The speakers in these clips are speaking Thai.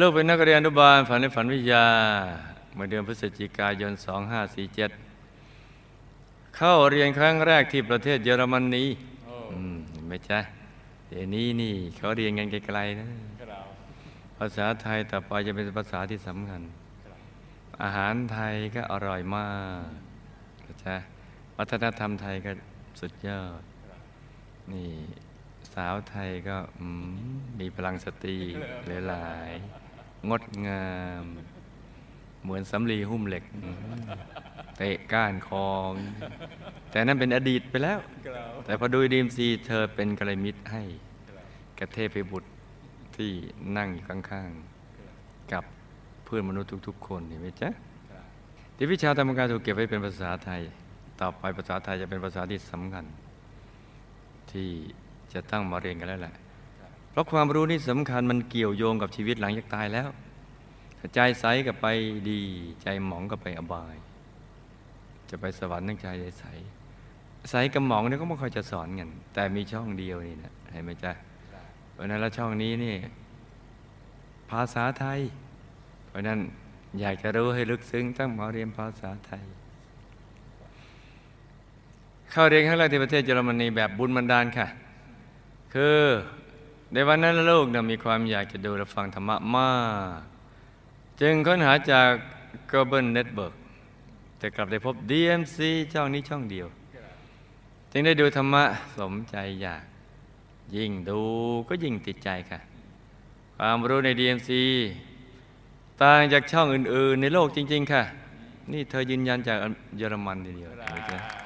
ลูกเป็นนักเรียนอนุบาลฝันในฝันวิทยา เมื่อเดือนพฤศจิกายน 2547 เข้าเรียนครั้งแรกที่ประเทศเยอรมนีอืมเห็นไหมจ๊ะเดี๋ยวนี้นี่เขาเรียนกันไกลๆนะ ภาษาไทยต่อไปจะเป็นภาษาที่สำคัญ อาหารไทยก็อร่อยมากนะจ๊ะวัฒนธรรมไทยก็สุดยอด นี่สาวไทยก็อืมมีพลังสตรีหลายๆ งดงาม เหมือนสำลีหุ้มเหล็กเตะก้านคอง แต่นั่นเป็นอดีตไปแล้ว แต่พอดูดีมซีเธอเป็นกัลยาณมิตรให้กับเทพบุตรที่นั่งอยู่ข้างๆ กับเพื่อนมนุษย์ทุก ๆ คนเห็นไหมจ๊ะที่วิชาธรรมการถูกเก็บไว้เป็นภาษาไทย ต่อไปภาษาไทยจะเป็นภาษาที่สำคัญ ที่จะตั้งมาเรียนกันแล้วแหละ เพราะความรู้นี่สำคัญมันเกี่ยวโยงกับชีวิตหลังจากตายแล้วใจใสก็ไปดี ใจหมองก็ไปอบาย จะไปสวรรค์ตั้งใจใสใสกับหมองเนี่ยก็ไม่ค่อยจะสอนกันแต่มีช่องเดียวนี่นะเห็นไหมจ๊ะเพราะนั้นแล้วช่องนี้นี่ ภาษาไทย เพราะนั้นอยากจะรู้ให้ลึกซึ้งตั้งมาเรียนภาษาไทย เข้าเรียนครั้งแรกที่ประเทศเยอรมนีแบบบุญบันดาลค่ะ คือ ในวันนั้นลูกนะมีความอยากจะดูและฟังธรรมะมาก จึงค้นหาจาก Global Network แต่กลับได้พบ DMC ช่องนี้ช่องเดียว จึงได้ดูธรรมะสมใจอยาก ยิ่งดูก็ยิ่งติดใจค่ะ ความรู้ใน DMC ต่างจากช่องอื่น ๆ ในโลกจริง ๆ ค่ะ นี่เธอยืนยันจากเยอรมันทีเดียวเลยจ้ะ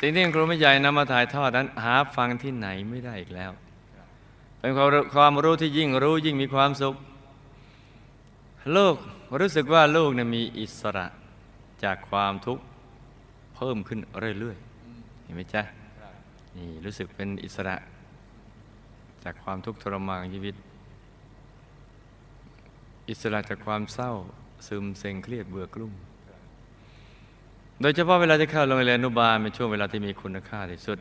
สิ่งที่ครูไม่ใหญ่นำมาถ่ายทอดนั้น หาฟังที่ไหนไม่ได้อีกแล้ว เป็นความรู้ความรู้ที่ยิ่งรู้ยิ่งมีความสุข ลูกรู้สึกว่าลูกนี่มีอิสระจากความทุกข์เพิ่มขึ้นเรื่อยๆ เห็นไหมจ๊ะนี่รู้สึกเป็นอิสระ จากความทุกข์ทรมานชีวิต อิสระจากความเศร้าซึมเซ็งเครียดเบื่อกลุ้ม โดยเฉพาะเวลาที่เข้าโรงเรียนอนุบาลเป็นช่วงเวลาที่มีคุณค่าที่สุด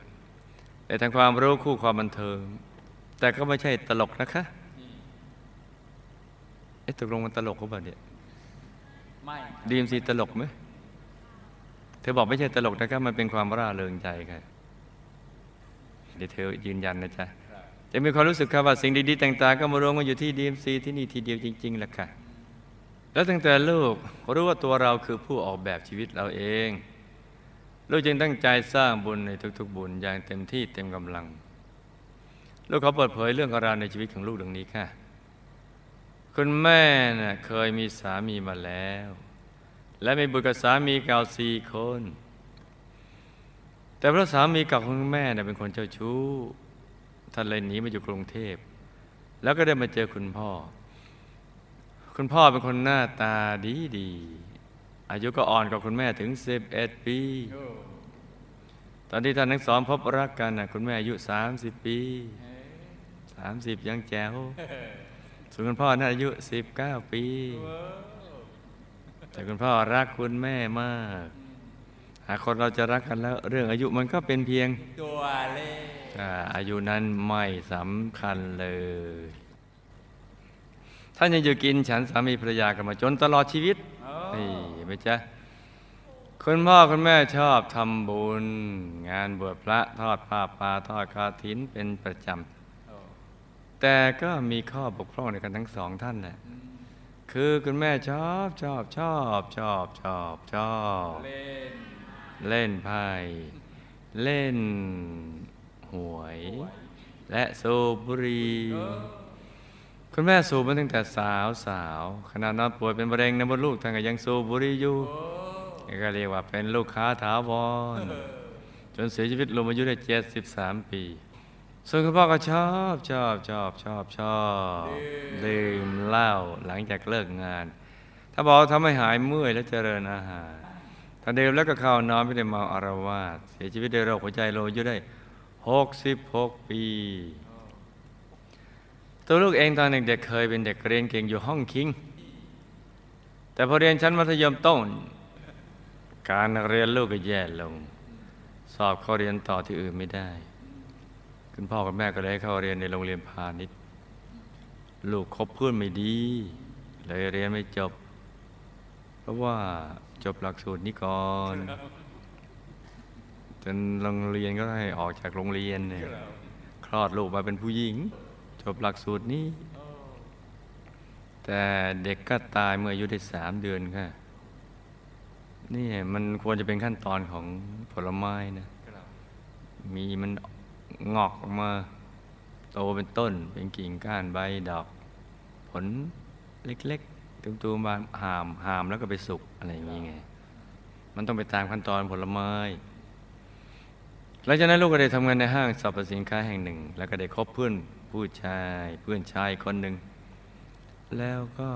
แต่ทางความรู้คู่ความบันเทิง แต่ก็ไม่ใช่ตลกนะคะเอ๊ะตกลงมันตลกหรือเปล่าเนี่ยไม่ดีมซีตลกไหมเธอบอกไม่ใช่ตลกนะครับมันเป็นความร่าเริงใจค่ะเดี๋ยวเธอยืนยันนะจ๊ะจะมีความรู้สึกครับว่าสิ่งดีๆต่างๆก็มารวมกันอยู่ที่ดีมซีที่นี่ทีเดียวจริงๆแหละค่ะ แล้วตั้งแต่ลูกรู้ว่าตัวเราคือผู้ออกแบบชีวิตเราเอง ลูกจึงตั้งใจสร้างบุญในทุกๆ บุญอย่างเต็มที่เต็มกำลัง ลูกเขาเปิดเผยเรื่องราวในชีวิตของลูกดังนี้ค่ะ คุณแม่น่ะเคยมีสามีมาแล้ว และมีบุตรกับสามีเก่าสี่คน แต่พระสามีเก่าของแม่น่ะเป็นคนเจ้าชู้ท่านเลยหนีมาอยู่กรุงเทพ แล้วก็ได้มาเจอคุณพ่อ คุณพ่อเป็นคนหน้าตาดีดี อายุก็อ่อนกว่าคุณแม่ถึง 11 ปี ตอนที่ท่านทั้งสองพบรักกันนะคุณแม่อายุ 30 ปี 30 ยังแจ๋วส่วนคุณพ่อน่าอายุ 19 ปี แต่คุณพ่อรักคุณแม่มาก หากคนเราจะรักกันแล้ว เรื่องอายุมันก็เป็นเพียง ตัวเลขอ่าอายุนั้นไม่สำคัญเลย ท่านยังอยู่กินฉันสามีภรรยากันมาจนตลอดชีวิตนี่เห็นไหมจ๊ะคุณพ่อคุณแม่ชอบทำบุญ งานบวชพระทอดผ้าป่าทอดคาถินเป็นประจำแต่ก็มีข้อบกพร่องในกันทั้งสองท่านแหละคือคุณแม่ชอบชอบชอบชอบชอบชอบเล่นเล่นไพ่เล่นหวย และสูบบุหรี่ คุณแม่สูบมาตั้งแต่สาวสาวขณะนอนป่วยเป็นมะเร็งในมดลูกท่านก็ยังสูบบุหรี่อยู่ก็เรียกว่าเป็นลูกค้าถาวรจนเสียชีวิตลงอายุได้73ปี ส่วนคุณพ่อก็ชอบชอบชอบชอบชอบดื่มเหล้าหลังจากเลิกงาน ถ้าบอกทำให้หายเมื่อยและเจริญอาหารถ้าดื่มแล้วก็เข้านอนไม่ได้เมาอารวาสเสียชีวิตด้วยโรคหัวใจโลอายุได้66ปี ตัวลูกเองตอนเด็กๆเคยเป็นเด็กเรียนเก่งอยู่ห้องคิง แต่พอเรียนชั้นมัธยมต้น การเรียนลูกก็แย่ลง สอบเข้าเรียนต่อที่อื่นไม่ได้ คุณพ่อกับแม่ก็เลยให้เข้าเรียนในโรงเรียนพาณิชย์ลูกคบเพื่อนไม่ดี เลยเรียนไม่จบ เพราะว่าจบหลักสูตรนี้ก่อนจนโรงเรียนก็ให้ออกจากโรงเรียนเนี่ยคลอดลูกมาเป็นผู้หญิง บหลักสูตรนี้ แต่เด็กก็ตายเมื่ออายุได้สามเดือนค่ะนี่มันควรจะเป็นขั้นตอนของผลไม้นะมีมันงอกออกมาโตเป็นต้น เป็นกิ่งก้านใบดอก ผลเล็กๆตุ้มๆมาหามหามแล้วก็ไปสุกอะไรอย่างนี้ไง มันต้องไปตามขั้นตอนผลไม้หลังจากนั้นลูกก็ได้ทำงานในห้างสรรพสินค้าแห่งหนึ่ง แล้วก็ได้คบเพื่อน ผู้ชายเพื่อนชายคนหนึ่ง แล้วก็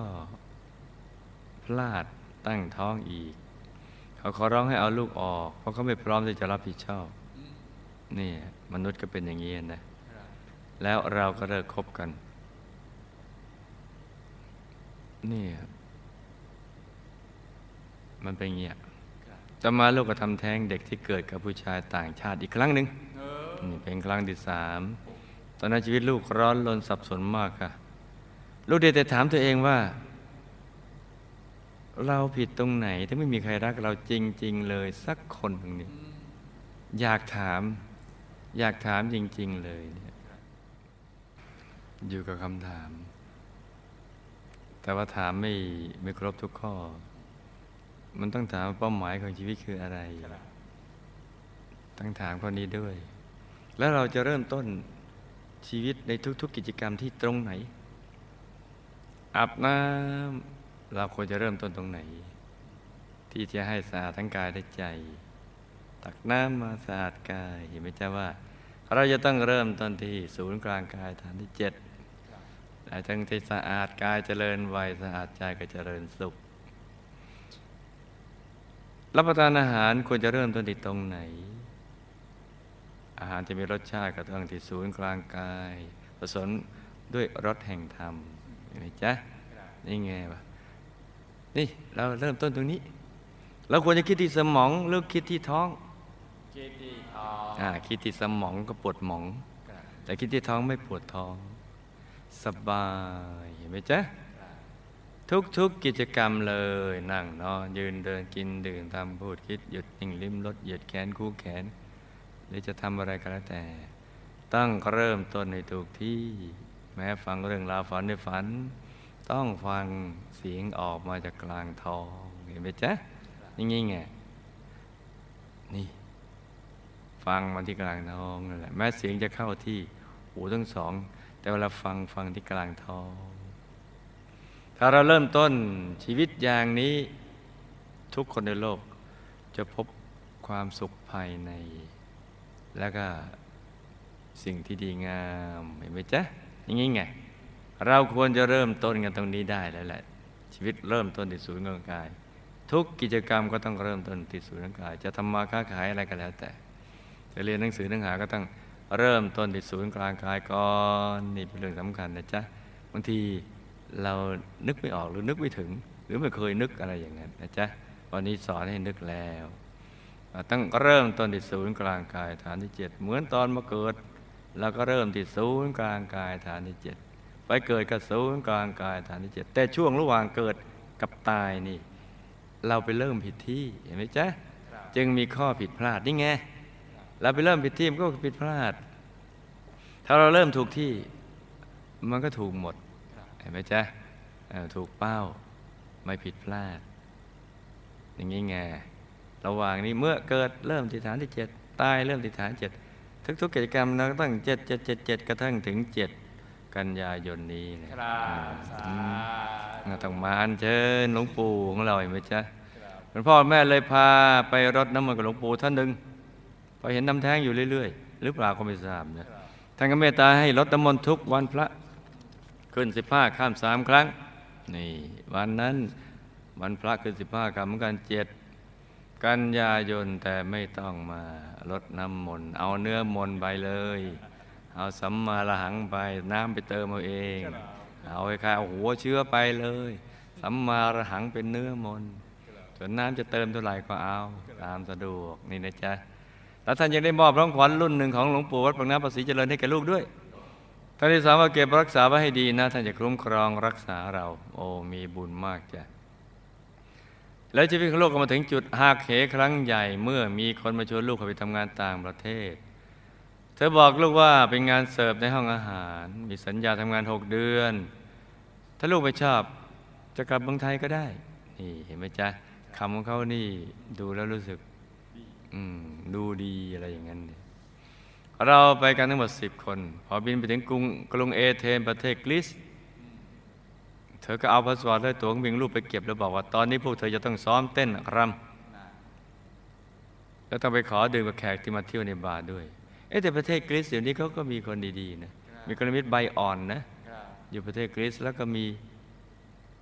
พลาดตั้งท้องอีก เขาขอร้องให้เอาลูกออก เพราะเขาไม่พร้อมที่จะรับผิดชอบนี่มนุษย์ก็เป็นอย่างนี้นะ แล้วเราก็เลิกคบกันนี่มันเป็นอย่างนี้ต่อมาลูกก็ทำแท้งเด็กที่เกิดกับผู้ชายต่างชาติอีกครั้งหนึ่งนี่เป็นครั้งที่สาม ตอนนั้นชีวิตลูกร้อนรนสับสนมากค่ะ ลูกเด็กแต่ถามตัวเองว่า เราผิดตรงไหนที่ไม่มีใครรักเราจริง ๆ เลยสักคนหนึ่งนี่อยากถาม อยากถามจริง ๆ เลยเนี่ยอยู่กับคำถาม แต่ว่าถามไม่ไม่ครบทุกข้อ มันต้องถามเป้าหมายของชีวิตคืออะไรต้องถามข้อนี้ด้วย แล้วเราจะเริ่มต้น ชีวิตในทุกๆ กิจกรรมที่ตรงไหนอาบน้ำเราควรจะเริ่มต้นตรงไหน ที่จะให้สะอาดทั้งกายและใจ ตักน้ำมาสะอาดกายเห็นไหมจ๊ะว่า เราจะต้องเริ่มต้นที่ศูนย์กลางกายฐานที่เจ็ดแต่ทั้งที่สะอาดกายเจริญวัยสะอาดใจก็เจริญสุข รับประทานอาหารควรจะเริ่มต้นที่ตรงไหน อาหารจะมีรสชาติก็ต้องที่ศูนย์กลางกาย ผสมด้วยรสแห่งธรรมเห็นไหมจ๊ะนี่ไงวะนี่เราเริ่มต้นตรงนี้ เราควรจะคิดที่สมองหรือคิดที่ท้อง คิดที่ทองอ่าคิดที่สมองก็ปวดหมอง แต่คิดที่ท้องไม่ปวดท้อง สบายเห็นไหมจ๊ะทุกๆกิจกรรมเลยนั่งนอนยืนเดินกินดื่มทำพูดคิดหยุดนิ่งลิ้มรสเหยียดแขนคู่แขน หรือจะทำอะไรก็แล้วแต่ ต้องเริ่มต้นในถูกที่ แม้ฟังเรื่องราวฝันในฝัน ต้องฟังเสียงออกมาจากกลางท้องเห็นไหมจ๊ะอย่งงี้ไงนี่ ฟังมาที่กลางท้องนั่นแหละแม้เสียงจะเข้าที่หูทั้งสอง แต่เวลาฟังฟังที่กลางท้อง ถ้าเราเริ่มต้นชีวิตอย่างนี้ทุกคนในโลกจะพบความสุขภายใน แล้วก็สิ่งที่ดีงามเห็นไหมจ๊ะอย่างนี้ไง เราควรจะเริ่มต้นกันตรงนี้ได้แล้วแหละ ชีวิตเริ่มต้นที่ศูนย์กลางกาย ทุกกิจกรรมก็ต้องเริ่มต้นที่ศูนย์กลางกาย จะทำมาค้าขายอะไรก็แล้วแต่ จะเรียนหนังสือหนังหาก็ต้องเริ่มต้นที่ศูนย์กลางกายก่อนนี่เป็นเรื่องสำคัญนะจ๊ะบางทีเรานึกไม่ออกหรือนึกไม่ถึง หรือไม่เคยนึกอะไรอย่างนั้นนะจ๊ะวันนี้สอนให้นึกแล้ว ต้องเริ่มต้นที่ศูนย์กลางกายฐานที่เจ็ดเหมือนตอนมาเกิดเราก็เริ่มที่ศูนย์กลางกายฐานที่เจ็ดไปเกิดกับศูนย์กลางกายฐานที่เจ็ดแต่ช่วงระหว่างเกิดกับตายนี่ เราไปเริ่มผิดที่เห็นไหมจ๊ะจึงมีข้อผิดพลาดนี่ไงเราไปเริ่มผิดที่มันก็ผิดพลาด ถ้าเราเริ่มถูกที่มันก็ถูกหมดเห็นไหมจ๊ะเอ่อถูกเป้าไม่ผิดพลาด อย่างนี้ไง ระหว่างนี้เมื่อเกิดเริ่มที่ฐานที่เจ็ดตายเริ่มที่ฐานเจ็ดทุกๆกิจกรรมเราก็ตั้งเจ็ดเจ็ดเจ็ดเจ็ดกระทั่งถึงเจ็ดกันยายนนี้นะครับสาอืมธุต้องมาอัญเชิญหลวงปู่ของเราเห็นไหมจ๊ะคุณพ่อแม่เลยพาไปรดน้ำมันต์กับหลวงปู่ท่านหนึ่งพอเห็นน้ำแท้งอยู่เรื่อยๆ หรือเปล่าก็ไม่ทราบนะท่านก็เมตตาให้ลดน้ำมนต์ทุกวันพระขึ้นสิบห้าข้ามสามครั้งนี่วันนั้นวันพระขึ้นสิบห้าข้ามเหมือนกันเจ็ด กันยายนแต่ไม่ต้องมาลดน้ำมนต์เอาเนื้อมนต์ไปเลย เอาสัมมาระหังไปน้ำไปเติมเอาเอง เอาไอ้ข้าเอาหัวเชื้อไปเลย สัมมาระหังเป็นเนื้อมนต์ส่วนน้ำจะเติมเท่าไหร่ก็เอา ตามสะดวกนี่นะจ๊ะแล้วท่านยังได้มอบรางขวัญรุ่นหนึ่งของหลวงปู่วัดปากน้ำภาษีเจริญให้แก่ลูกด้วยท่านที่สามว่าเก็บรักษาไว้ให้ดีนะ ท่านจะคุ้มครองรักษาเรา โอ้มีบุญมากจ้ะ แล้วชีวิตของโลกก็มาถึงจุดหักเหครั้งใหญ่เมื่อมีคนมาชวนลูกเขาไปทำงานต่างประเทศ เธอบอกลูกว่าเป็นงานเสิร์ฟในห้องอาหาร มีสัญญาทำงานหกเดือน ถ้าลูกไม่ชอบจะกลับเมืองไทยก็ได้ นี่เห็นไหมจ๊ะคำของเขานี่ดูแล้วรู้สึกดูดีอะไรอย่างนั้น เราไปกันทั้งหมดสิบคน พอบินไปถึงกรุงกรุงเอเธนประเทศกรีซ อก็เอาพาสปอร์ตและตั๋วเครื่องบินลูกไปเก็บแล้วบอกว่าตอนนี้พวกเธอจะต้องซ้อมเต้นรำแล้วต้องไปขอดื่มกับแขกที่มาเที่ยวในบาร์ด้วย เอ๊ะแต่ประเทศกรีซเดี๋ยวนี้เขาก็มีคนดีๆนะมีกรมิตรใบอ่อนนะครับอยู่ประเทศกรีซแล้วก็มี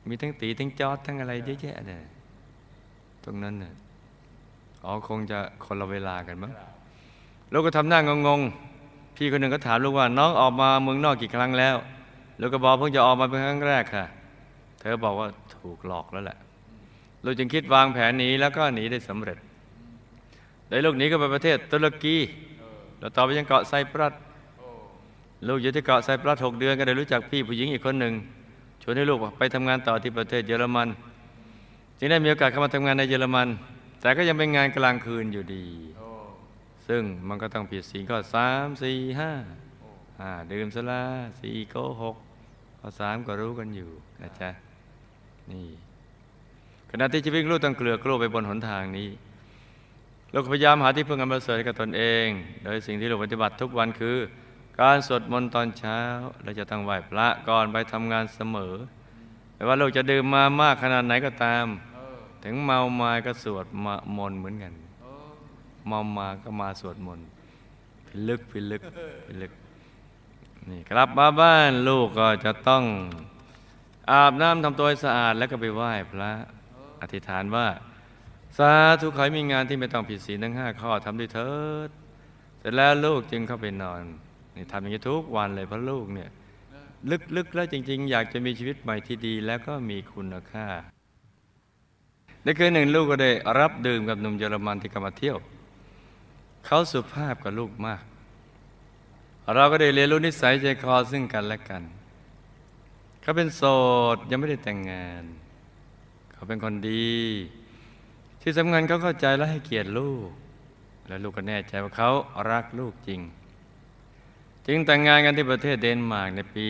มีทั้งตีทั้งจอดทั้งอะไรเยอะแยะเนี่ยตรงนั้นน่ะอ๋อคงจะคนละเวลากันมั้งลูกก็ทำหน้างงๆพี่คนหนึ่งก็ถามลูกว่า น้องออกมาเมืองนอกกี่ครั้งแล้ว ลูกก็บอกเพิ่งจะออกมาเป็นครั้งแรกค่ะ เธอบอกว่าถูกหลอกแล้วแหละลูกจึงคิดวางแผนหนีแล้วก็หนีได้สำเร็จ ได้ลูกหนีก็ไปประเทศตุรกีแล้วต่อไปยังเกาะไซปรัสลูกอยู่ที่เกาะไซปรัสหกเดือนก็ได้รู้จักพี่ผู้หญิงอีกคนหนึ่งชวนให้ลูกไปทำงานต่อที่ประเทศเยอรมันจึงได้มีโอกาสเข้ามาทำงานในเยอรมัน แต่ก็ยังเป็นงานกลางคืนอยู่ดี ซึ่งมันก็ต้องผิดศีลข้อสามสี่ห้าห้าดื่มสลาสี่โกหกข้อสามก็รู้กันอยู่นะจ๊ะ นี่ขณะที่ชีวิตลูกต้องเกลือกลัวไปบนหนทางนี้ลูกพยายามหาที่พึ่งอันประเสริฐกับตนเอง โดยสิ่งที่ลูกปฏิบัติทุกวันคือ การสวดมนต์ตอนเช้าและจะต้องไหว้พระก่อนไปทำงานเสมอไม่ว่าลูกจะดื่มมามากขนาดไหนก็ตาม ถึงเมามาก็สวดมนต์เหมือนกันเมามาก็มาสวดมนต์พิลึกพิลึกพิลึกนี่กลับมาบ้านลูกก็จะต้อง อาบน้ำทำตัวให้สะอาดแล้วก็ไปไหว้พระอธิษฐานว่า สาธุขอให้มีงานที่ไม่ต้องผิดศีลทั้งห้าข้อทำด้วยเถิด เสร็จแล้วลูกจึงเข้าไปนอนนี่ทำอย่างนี้ทุกวันเลยเพราะลูกเนี่ยลึกๆแล้วจริง ๆ อยากจะมีชีวิตใหม่ที่ดีแล้วก็มีคุณค่าในคืนหนึ่งลูกก็ได้รับดื่มกับหนุ่มเยอรมันที่กำลังมาเที่ยว เขาสุภาพกับลูกมาก เราก็ได้เรียนรู้นิสัยใจคอซึ่งกันและกัน เขาเป็นโสดยังไม่ได้แต่งงาน เขาเป็นคนดี ที่สำคัญเขาเข้าใจและให้เกียรติลูก และลูกก็แน่ใจว่าเขารักลูกจริง จึงแต่งงานกันที่ประเทศเดนมาร์กในปี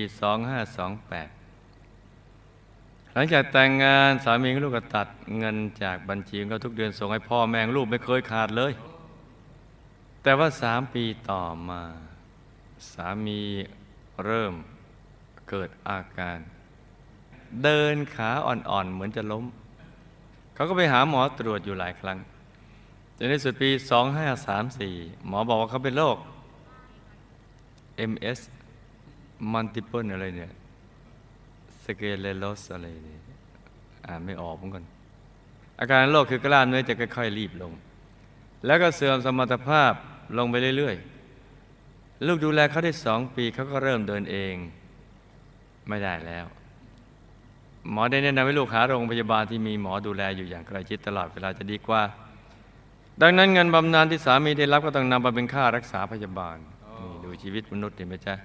2528 หลังจากแต่งงานสามีของลูกก็ตัดเงินจากบัญชีของเขาทุกเดือนส่งให้พ่อแม่ลูกไม่เคยขาดเลย แต่ว่าสามปีต่อมา สามีเริ่ม เกิดอาการ เดินขาอ่อนๆ เหมือนจะล้ม เขาก็ไปหาหมอตรวจอยู่หลายครั้งจนในสุดปี 2534 หมอบอกว่าเขาเป็นโรค MS multiple อะไรเนี่ยสเกเลโลสอะไรเนี่ยอ่านไม่ออกเหมือนกัน อาการโรคคือกล้ามเนื้อจะค่อยๆรีบลง แล้วก็เสื่อมสมรรถภาพลงไปเรื่อยๆ ลูกดูแลเขาได้สองปีเขาก็เริ่มเดินเอง ไม่ได้แล้ว หมอได้แนะนำให้ลูกหาโรงพยาบาลที่มีหมอดูแลอยู่อย่างใกล้ชิดตลอดเวลาจะดีกว่า ดังนั้นเงินบำนาญที่สามีได้รับก็ต้องนำมาเป็นค่ารักษาพยาบาลนี่ดูชีวิตมนุษย์เห็นไหมจ๊ะ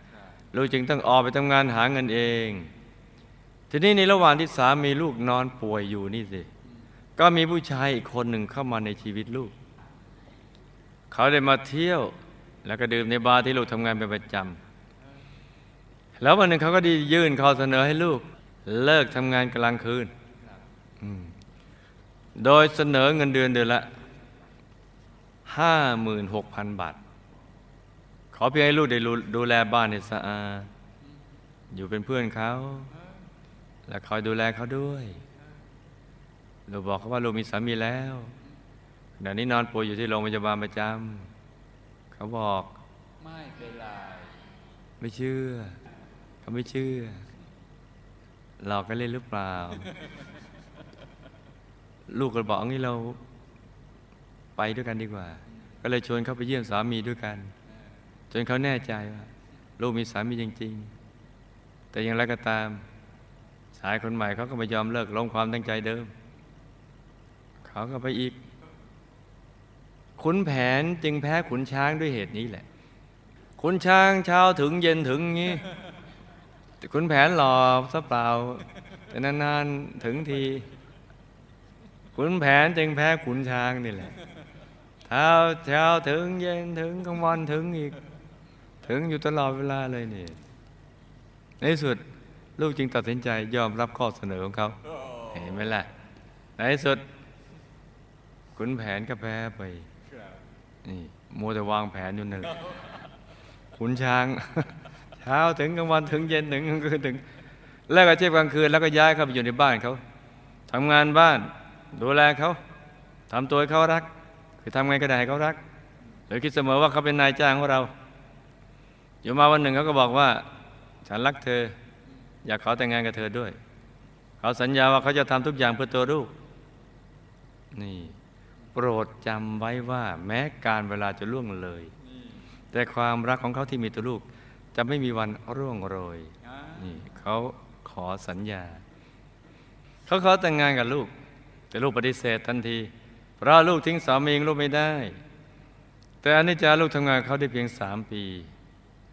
ลูกจึงต้องออกไปทำงานหาเงินเอง ทีนี้ในระหว่างที่สามีลูกนอนป่วยอยู่นี่สิ ก็มีผู้ชายอีกคนหนึ่งเข้ามาในชีวิตลูก เขาได้มาเที่ยว แล้วก็ดื่มในบาร์ที่ลูกทำงานเป็นประจำ แล้ววันหนึ่งเขาก็ไดียื่นข้อเสนอให้ลูก เลิกทำงานกลางคืนอืมโดยเสนอเงินเดือนเดือนละห้าหมื่นหกพันบาท ขอเพียงให้ลูกได้ดูดูแลบ้านให้สะอาดอยู่เป็นเพื่อนเขา และคอยดูแลเขาด้วยลูกบอกเขาว่าลูกมีสามีแล้วขณะนี้นอนป่วยอยู่ที่โรงพยาบาลประจำเขาบอก ไม่เป็นไรไม่เชื่อ เขาไม่เชื่อหลอกกันเล่นหรือเปล่า ลูกก็บอกเอางี้เราไปด้วยกันดีกว่า ก็เลยชวนเขาไปเยี่ยมสามีด้วยกัน จนเขาแน่ใจว่าลูกมีสามีจริง ๆ แต่อย่างไรก็ตาม ชายคนใหม่เขาก็ไม่ยอมเลิกลงความตั้งใจเดิม เขาก็ไปอีก ขุนแผนจึงแพ้ขุนช้างด้วยเหตุนี้แหละ ขุนช้างเช้าถึงเย็นถึงงี้ ขุนแผนหล่อซะเปล่า แต่นานๆถึงที ขุนแผนจึงแพ้ขุนช้างนี่แหละเท้าเช้าถึงเย็นถึงกลางวันถึงอีก ถึงอยู่ตลอดเวลาเลยนี่ ในสุดลูกจึงตัดสินใจยอมรับข้อเสนอของเขา เห็นไหมล่ะ ในสุด ขุนแผนก็แพ้ไป นี่มัวแต่วางแผนอยู่นั่นแหละขุนช้าง เช้าถึงกลางวันถึงเย็นถึงกลางคืนถึงแล้วก็เทียบกลางคืนแล้วก็ย้ายเข้าไปอยู่ในบ้านเขาทำงานบ้าน ดูแลเขาทำตัวให้เขารัก คือทำไงก็ได้ให้เขารักโดยคิดเสมอว่าเขาเป็นนายจ้างของเรา อยู่มาวันหนึ่งเขาก็บอกว่า ฉันรักเธอ อยากขอแต่งงานกับเธอด้วย เขาสัญญาว่าเขาจะทำทุกอย่างเพื่อตัวลูกนี่ โปรดจำไว้ว่า แม้การเวลาจะล่วงเลย แต่ความรักของเขาที่มีตัวลูก จะไม่มีวันร่วงโรยนี่เขาขอสัญญา เขาขอแต่งงานกับลูก แต่ลูกปฏิเสธทันที เพราะลูกทิ้งสามีของลูกไม่ได้ แต่อันนี้จาลูกทำงานกับเขาได้เพียงสามปี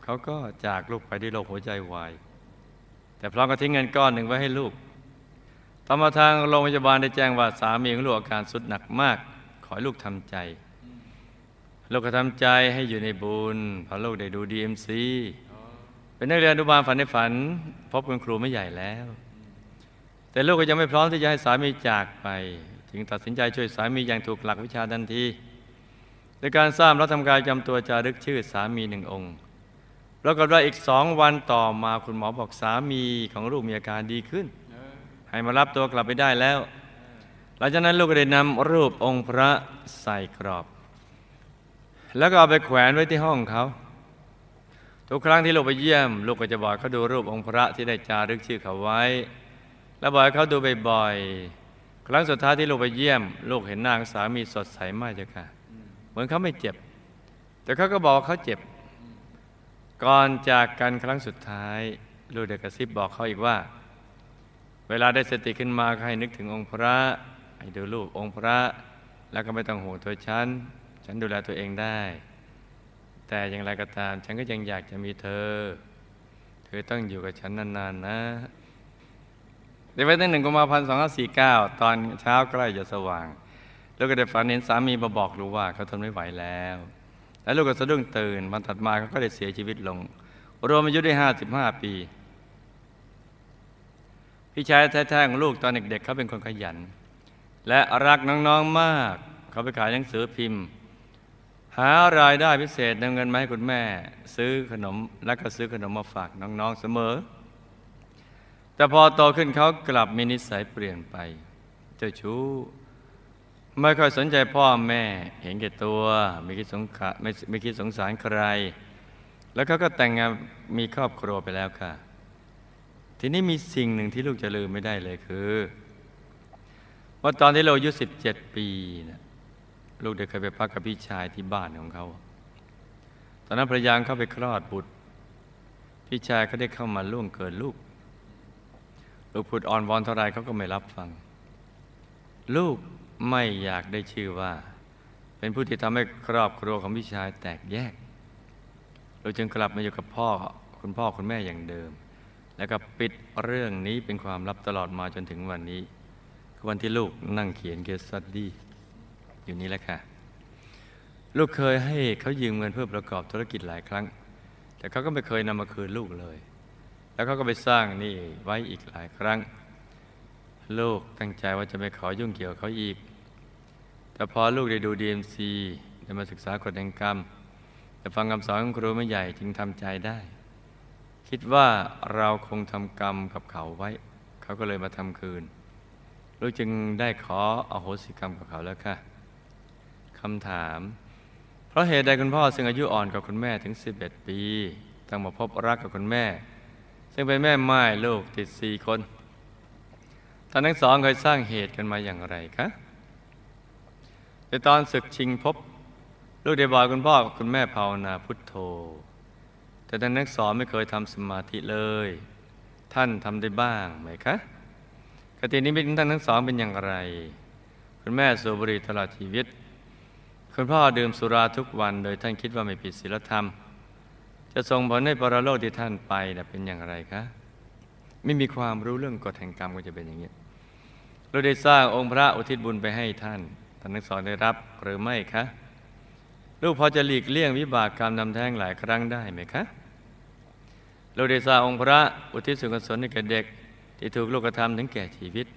เขาก็จากลูกไปด้วยโรคหัวใจวายแต่พร้อมก็ทิ้งเงินก้อนหนึ่งไว้ให้ลูกต่อมาทางโรงพยาบาลได้แจ้งว่าสามีของลูกอาการสุดหนักมาก ขอให้ลูกทำใจ ลูกก็ทำใจให้อยู่ในบุญพอลูกได้ดูดีเอ็มซี เป็นนักเรียนอนุบาลฝันในฝันพบคุณครูไม่ใหญ่แล้ว แต่ลูกก็ยังไม่พร้อมที่จะให้สามีจากไป จึงตัดสินใจช่วยสามีอย่างถูกหลักวิชาทันทีโดยการสร้างรัฐธรรมกายจำตัวจารึกชื่อสามีหนึ่งองค์ปรากฏว่าอีกสองวันต่อมาคุณหมอบอกสามีของลูกมีอาการดีขึ้น ให้มารับตัวกลับไปได้แล้ว หลังจากนั้นลูกก็ได้นำรูปองค์พระใส่กรอบ แล้วก็เอาไปแขวนไว้ที่ห้องเขา ทุกครั้งที่ลูกไปเยี่ยม ลูกก็จะบอกเขาดูรูปองค์พระที่ได้จารึกชื่อเขาไว้ แล้วบอกให้เขาดูบ่อยๆครั้งสุดท้ายที่ลูกไปเยี่ยม ลูกเห็นนางสามีสดใสมากจ้ะค่ะ เหมือนเขาไม่เจ็บ แต่เขาก็บอกว่าเขาเจ็บ ก่อนจากกันครั้งสุดท้าย ลูกเด็กกระซิบบอกเขาอีกว่า เวลาได้สติขึ้นมาให้นึกถึงองค์พระให้ดูรูปองค์พระ แล้วก็ไม่ต้องห่วงตัวฉันฉันดูแลตัวเองได้ แต่อย่างไรก็ตามฉันก็ยังอยากจะมีเธอ เธอต้องอยู่กับฉันนานๆนะในวันที่หนึ่งกุมภาพันธ์สองห้าสี่เก้าตอนเช้าใกล้จะสว่างแล้วก็ได้ฝันเห็นสามีมาบอกลูกว่าเขาทนไม่ไหวแล้ว แล้วลูกก็สะดุ้งตื่นวันถัดมาเขาก็ได้เสียชีวิตลง รวมอายุได้ห้าสิบห้าปี พี่ชายแท้ๆของลูกตอนเด็กๆเขาเป็นคนขยัน และรักน้องๆมาก เขาไปขายหนังสือพิมพ์ หารายได้พิเศษนำเงินมาให้คุณแม่ ซื้อขนมและก็ซื้อขนมมาฝากน้องๆเสมอ แต่พอโตขึ้นเขากลับมีนิสัยเปลี่ยนไป เจ้าชู้ไม่ค่อยสนใจพ่อแม่เห็นแก่ตัวไม่คิดสงขาไม่ไม่คิดสงสารใคร แล้วเขาก็แต่งงานมีครอบครัวไปแล้วค่ะ ทีนี้มีสิ่งหนึ่งที่ลูกจะลืมไม่ได้เลยคือ ว่าตอนที่เราอายุสิบเจ็ดปีนะ ลูกได้เคยไปพักกับพี่ชายที่บ้านของเขา ตอนนั้นภรรยาเข้าไปคลอดบุตร พี่ชายเขาได้เข้ามาล่วงเกินลูก ลูกพูดอ่อนวอนเท่าไรเขาก็ไม่รับฟัง ลูกไม่อยากได้ชื่อว่า เป็นผู้ที่ทำให้ครอบครัวของพี่ชายแตกแยก เราจึงกลับมาอยู่กับพ่อคุณพ่อคุณแม่อย่างเดิม แล้วก็ปิดเรื่องนี้เป็นความลับตลอดมาจนถึงวันนี้คือวันที่ลูกนั่งเขียนเคสสตดี้ อยู่นี้แหละค่ะ ลูกเคยให้เขายืมเงินเพื่อประกอบธุรกิจหลายครั้ง แต่เขาก็ไม่เคยนำมาคืนลูกเลย แล้วเขาก็ไปสร้างนี่ไว้อีกหลายครั้ง ลูกตั้งใจว่าจะไม่ขอยุ่งเกี่ยวเขาอีก แต่พอลูกได้ดูดีเอ็มซีได้มาศึกษากฎแห่งกรรมแต่ฟังคำสอนของครูไม่ใหญ่จึงทำใจได้ คิดว่าเราคงทำกรรมกับเขาไว้ เขาก็เลยมาทำคืนลูกจึงได้ขออโหสิกรรมกับเขาแล้วค่ะ คำถาม เพราะเหตุใดคุณพ่อซึ่งอายุอ่อนกว่าคุณแม่ถึง 11 ปี ต้องมาพบรักกับคุณแม่ ซึ่งเป็นแม่ไม้ลูกติดสี่คนท่านทั้งสองเคยสร้างเหตุกันมาอย่างไรคะในตอนศึกชิงพบ ลูกได้บอกคุณพ่อกับคุณแม่ภาวนาพุทโธ แต่ท่านทั้งสองไม่เคยทำสมาธิเลย ท่านทำได้บ้างไหมคะกตินิมิตของท่านทั้งสองเป็นอย่างไร คุณแม่สูบบุหรี่ตลอดชีวิต คุณพ่อดื่มสุราทุกวัน โดยท่านคิดว่าไม่ผิดศีลธรรม จะส่งผลให้ปรโลกที่ท่านไปนะเป็นอย่างไรคะ ไม่มีความรู้เรื่องกฎแห่งกรรมก็จะเป็นอย่างนี้ เราได้สร้างองค์พระอุทิศบุญไปให้ท่านท่านทั้งสองได้รับหรือไม่คะ ลูกพอจะหลีกเลี่ยงวิบากกรรมนำแท้งหลายครั้งได้ไหมคะเราได้สร้างองค์พระอุทิศส่วนกุศลให้แก่เด็ก ที่ถูกโลกธรรมถึงแก่ชีวิต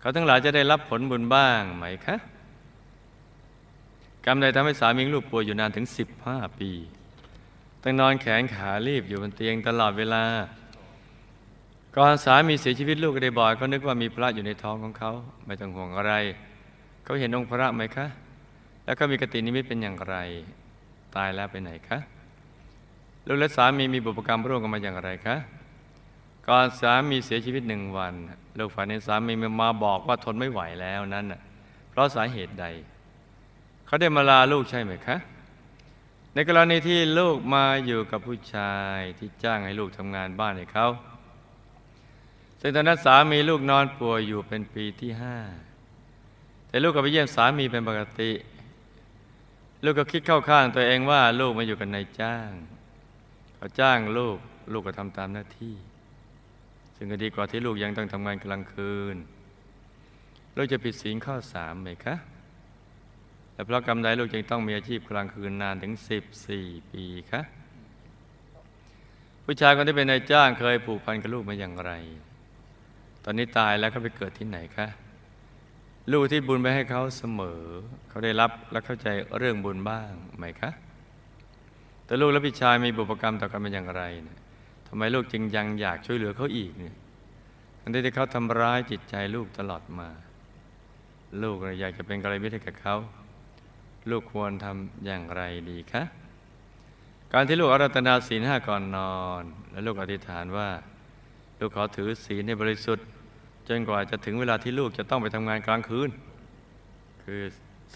เขาทั้งหลายจะได้รับผลบุญบ้างไหมคะ กรรมใดทำให้สามีลูกป่วยอยู่นานถึง 15 ปีต้องนอนแขนขาลีบอยู่บนเตียงตลอดเวลา ก่อนสามีเสียชีวิตลูกก็ได้บอกเขานึกว่ามีพระอยู่ในท้องของเขาไม่ต้องห่วงอะไร เขาเห็นองค์พระไหมคะ แล้วก็มีกตินิมิตเป็นอย่างไร ตายแล้วไปไหนคะลูกและสามีมีบุพกรรมร่วมกันมาอย่างไรคะก่อนสามีเสียชีวิตหนึ่งวันลูกฝันเห็นสามีมาบอกว่าทนไม่ไหวแล้วนั้นเพราะสาเหตุใด เขาได้มาลาลูกใช่ไหมคะ ในกรณีที่ลูกมาอยู่กับผู้ชายที่จ้างให้ลูกทำงานบ้านให้เขาซึ่งตอนนั้นสามีลูกนอนป่วยอยู่เป็นปีที่ห้าแต่ลูกก็ไปเยี่ยมสามีเป็นปกติ ลูกก็คิดเข้าข้างตัวเองว่าลูกมาอยู่กับนายจ้างเขาจ้างลูกลูกก็ทำตามหน้าที่ ซึ่งก็ดีกว่าที่ลูกยังต้องทำงานกลางคืน ลูกจะผิดศีลข้อสามไหมคะ และเพราะกรรมใดลูกจึงต้องมีอาชีพกลางคืนนานถึง 14 ปีคะผู้ชายคนที่เป็นนายจ้างเคยผูกพันกับลูกมาอย่างไร ตอนนี้ตายแล้วเขาไปเกิดที่ไหนคะ ลูกที่บุญไปให้เขาเสมอ เขาได้รับและเข้าใจเรื่องบุญบ้างไหมคะ แต่ลูกและพี่ชายมีบุพกรรมต่อกันเป็นอย่างไรเนี่ยทำไมลูกจึงยังอยากช่วยเหลือเขาอีกเนี่ยทั้งที่เขาทำร้ายจิตใจลูกตลอดมา ลูกอยากจะเป็นกระไรมิตรให้กับเขา ลูกควรทำอย่างไรดีคะ การที่ลูกอารัตนาศีลห้าก่อนนอน และลูกอธิษฐานว่า ลูกขอถือศีลในบริสุทธิ์ จนกว่าจะถึงเวลาที่ลูกจะต้องไปทำงานกลางคืน คือ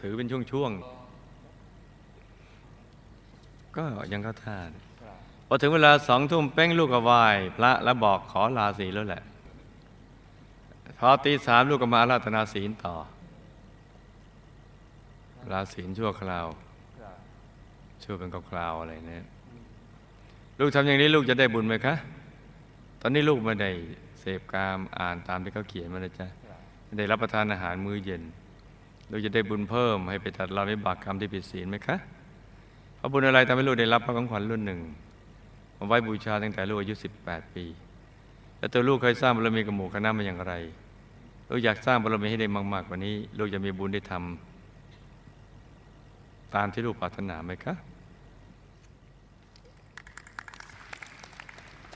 ถือเป็นช่วงๆ ก็ยังเข้าท่านพอถึงเวลาสองทุ่มเป้งลูกก็ไหว้พระแล้วบอกขอลาศีลแล้วแหละ พอตีสามลูกก็มาอาราธนาศีลต่อ ลาศีลชั่วคราวชั่วเป็นคราวอะไรเนี่ยลูกทำอย่างนี้ลูกจะได้บุญไหมคะ ตอนนี้ลูกไม่ได้เสพกามอ่านตามที่เขาเขียนมานะจ๊ะไม่ได้รับประทานอาหารมื้อเย็น ลูกจะได้บุญเพิ่มให้ไปตัดเราไม่บากกรรมที่ผิดศีลไหมคะพระบุญอะไรทำให้ลูกได้รับพระของขวัญรุ่นหนึ่งมาไว้บูชาตั้งแต่ลูกอายุ 18 ปี แล้วตัวลูกเคยสร้างบารมีกับหมู่คณะมาอย่างไร ลูกอยากสร้างบารมีให้ได้มากๆกว่านี้ ลูกจะมีบุญได้ทำ ตามที่ลูกปรารถนาไหมคะ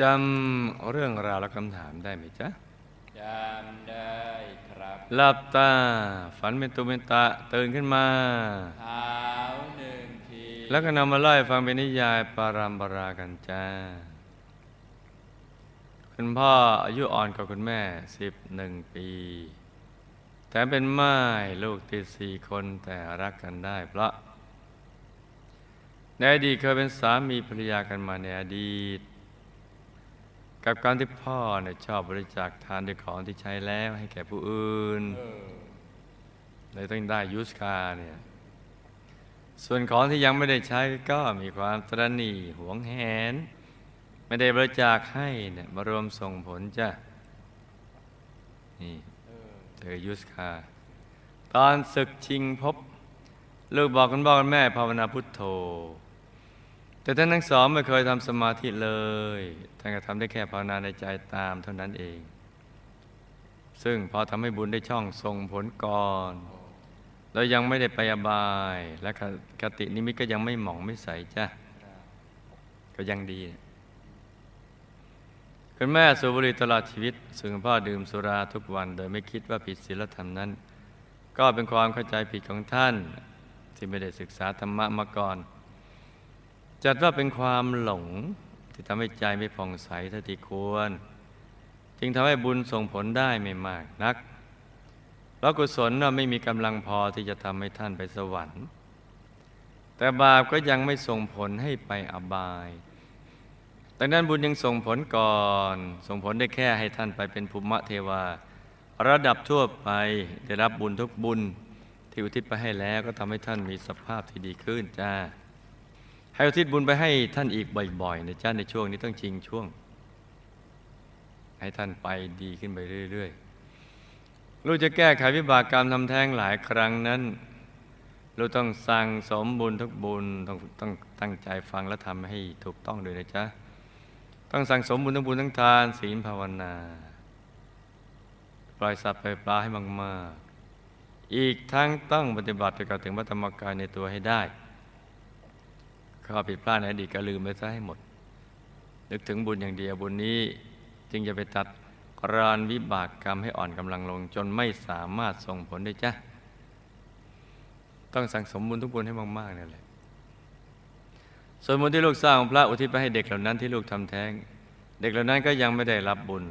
จำเรื่องราวและคำถามได้ไหมจ๊ะจำได้ครับหลับตา ฝันเป็นตุเป็นตะตื่นขึ้นมาเท้าหนึ่งทีแล้วก็นำมาไล่ฟังเป็นนิยายปารัมปรากันจ้า คุณพ่ออายุอ่อนกว่าคุณแม่สิบหนึ่งปีแถมเป็นม่ายลูกติดสี่คนแต่รักกันได้เพราะ ในอดีตเคยเป็นสามีภรรยากันมาในอดีต กับการที่พ่อเนี่ยชอบบริจาคทานด้วยของที่ใช้แล้วให้แก่ผู้อื่นเลยต้องได้ยูสคาเนี่ยส่วนของที่ยังไม่ได้ใช้ก็มีความตระหนี่หวงแหน ไม่ได้บริจาคให้เนี่ยมารวมส่งผลจ้ะนี่เออเจอยูสคา ตอนศึกชิงพบ ลูกบอกกันบอกกันแม่ภาวนาพุทโธ แต่ท่านทั้งสองไม่เคยทำสมาธิเลย ท่านก็ทำได้แค่ภาวนาในใจตามเท่านั้นเอง ซึ่งพอทำให้บุญได้ช่องส่งผลก่อนเรายังไม่ได้ไปอบาย และกตินิมิตก็ยังไม่หมองไม่ใสจ้ะ ก็ยังดี คุณแม่สูบบุหรี่ตลอดชีวิตส่วนพ่อดื่มสุราทุกวัน โดยไม่คิดว่าผิดศีลธรรมนั้น ก็เป็นความเข้าใจผิดของท่าน ที่ไม่ได้ศึกษาธรรมะมาก่อน จัดว่าเป็นความหลงที่ทำให้ใจไม่ผ่องใสเท่าที่ควร จึงทำให้บุญส่งผลได้ไม่มากนัก เพราะกุศลน่ะไม่มีกำลังพอที่จะทำให้ท่านไปสวรรค์ แต่บาปก็ยังไม่ส่งผลให้ไปอบายดังนั้นบุญยังส่งผลก่อน ส่งผลได้แค่ให้ท่านไปเป็นภูมิเทวา ระดับทั่วไปได้รับบุญทุกบุญ ที่อุทิศไปให้แล้วก็ทำให้ท่านมีสภาพที่ดีขึ้นจ้า ให้อุทิศบุญไปให้ท่านอีกบ่อยๆนะจ้าในช่วงนี้ต้องจริงช่วง ให้ท่านไปดีขึ้นไปเรื่อยๆลูกจะแก้ไขวิบากกรรมทำแท้งหลายครั้งนั้นลูกต้องสั่งสมบุญทุกบุญต้องต้องตั้งใจฟังและทำให้ถูกต้องด้วยนะจ๊ะต้องสั่งสมบุญทั้งบุญทั้งทานศีลภาวนา ปล่อยสัตว์ปล่อยปลาให้มากๆอีกทั้งต้องปฏิบัติไปกับถึงพระธรรมกายในตัวให้ได้ ข้อผิดพลาดในอดีตก็ลืมไปซะให้หมด นึกถึงบุญอย่างเดียวบุญนี้ จึงจะไปตัดรานวิบากกรรมให้อ่อนกำลังลง จนไม่สามารถส่งผลได้จ้ะต้องสั่งสมบุญทุกบุญให้มากๆนั่นแหละส่วนบุญที่ลูกสร้างของพระอุทิศไปให้เด็กเหล่านั้นที่ลูกทำแท้ง เด็กเหล่านั้นก็ยังไม่ได้รับบุญ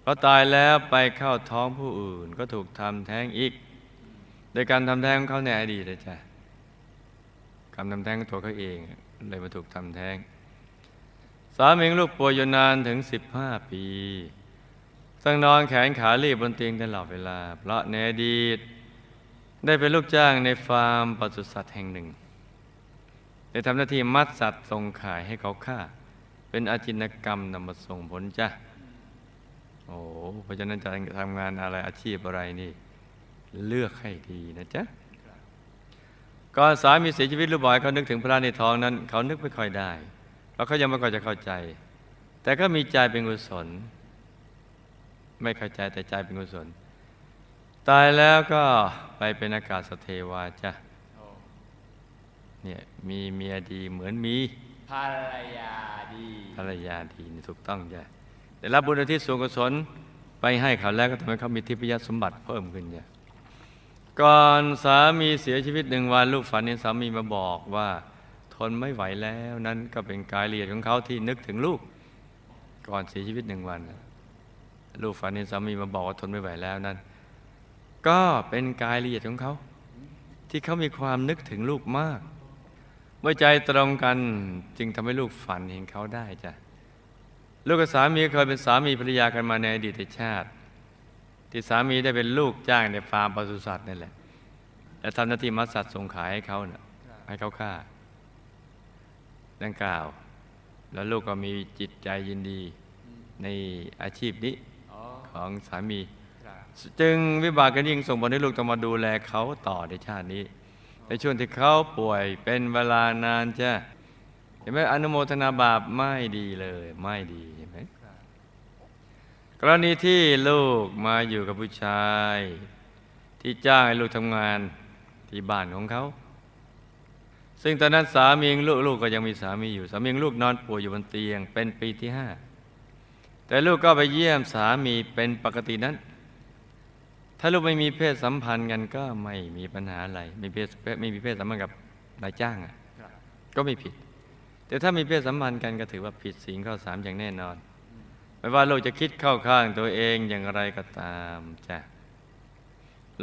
เพราะตายแล้วไปเข้าท้องผู้อื่นก็ถูกทำแท้งอีก โดยการทำแท้งของเขาในอดีตนะจ๊ะ การทำแท้งตัวเขาเอง เลยมาถูกทำแท้ง สามีลูกป่วยอยู่นานถึง 15 ปีต้องนอนแขนขาลีบบนเตียงตลอดเวลา เพราะในอดีต ได้เป็นลูกจ้างในฟาร์มปศุสัตว์แห่งหนึ่ง ได้ทำหน้าที่มัดสัตว์ส่งขายให้เขาฆ่า เป็นอาจินกรรมนำมาส่งผลจ้ะโอ้เพราะฉะนั้นจะทำงานอะไรอาชีพอะไรนี่ เลือกให้ดีนะจ๊ะ ก่อนสามีเสียชีวิตลูกบอยเขานึกถึงพระในท้องนั้น เขานึกไม่ค่อยได้เพราะเขายังไม่ค่อยจะเข้าใจ แต่ก็มีใจเป็นกุศล ไม่เข้าใจแต่ใจเป็นกุศล ตายแล้วก็ไปเป็นอากาศสเทวาจ้ะโอ้เนี่ยมีเมียดีเหมือนมีภรรยาดีภรรยาดีนี่ถูกต้องจ้ะแต่รับบุญอุทิศส่วนกุศลไปให้เขาแล้วก็ทำให้เขามีทิพยสมบัติเพิ่มขึ้นจ้ะ ก่อนสามีเสียชีวิตหนึ่งวันลูกฝันเห็นสามีมาบอกว่า ทนไม่ไหวแล้วนั้นก็เป็นกายละเอียดของเขาที่นึกถึงลูก ก่อนเสียชีวิตหนึ่งวัน ลูกฝันเห็นสามีมาบอกว่าทนไม่ไหวแล้วนั้น ก็เป็นกายละเอียดของเขา ที่เขามีความนึกถึงลูกมาก เมื่อใจตรงกันจึงทำให้ลูกฝันเห็นเขาได้จ้ะลูกกับสามีเคยเป็นสามีภรรยากันมาในอดีตชาติ ที่สามีได้เป็นลูกจ้างในฟาร์มปศุสัตว์นั่แหละ และทำหน้าที่มัดสัตว์ส่งขายให้เขาเน่ะให้เขาฆ่า ดังกล่าว แล้วลูกก็มีจิตใจยินดีในอาชีพนี้ของสามี จึงวิบากกันยิ่งส่งผลให้ลูกต้องมาดูแลเขาต่อในชาตินี้ ในช่วงที่เขาป่วยเป็นเวลานานจ้ะเห็นไหมอนุโมทนาบาปไม่ดีเลย ไม่ดีเห็นไหม ครับ กรณีที่ลูกมาอยู่กับผู้ชาย ที่จ้างให้ลูกทำงานที่บ้านของเขา ซึ่งตอนนั้นสามีของลูกลูกก็ยังมีสามีอยู่ สามีของลูกนอนป่วยอยู่บนเตียง เป็นปีที่ห้าแต่ลูกก็ไปเยี่ยมสามีเป็นปกตินั้น ถ้าลูกไม่มีเพศสัมพันธ์กันก็ไม่มีปัญหาอะไรไม่เพศไม่มีเพศสัมพันธ์กับนายจ้างอะก็ไม่ผิด แต่ถ้ามีเพศสัมพันธ์กันก็ถือว่าผิดศีลข้อสามอย่างแน่นอน ไม่ว่าลูกจะคิดเข้าข้างตัวเองอย่างไรก็ตามจ้ะ